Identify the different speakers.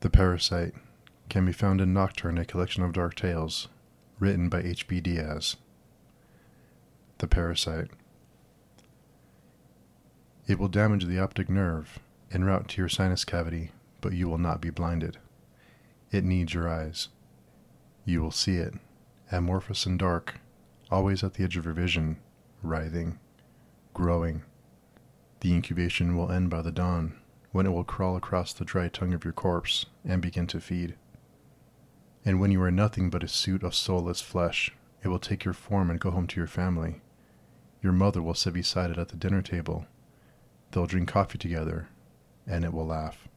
Speaker 1: The Parasite can be found in Nocturne, a collection of dark tales, written by H.B. Diaz. The Parasite. It will damage the optic nerve en route to your sinus cavity, but you will not be blinded. It needs your eyes. You will see it, amorphous and dark, always at the edge of your vision, writhing, growing. The incubation will end by the dawn, when it will crawl across the dry tongue of your corpse and begin to feed. And when you are nothing but a suit of soulless flesh, it will take your form and go home to your family. Your mother will sit beside it at the dinner table. They'll drink coffee together, and it will laugh.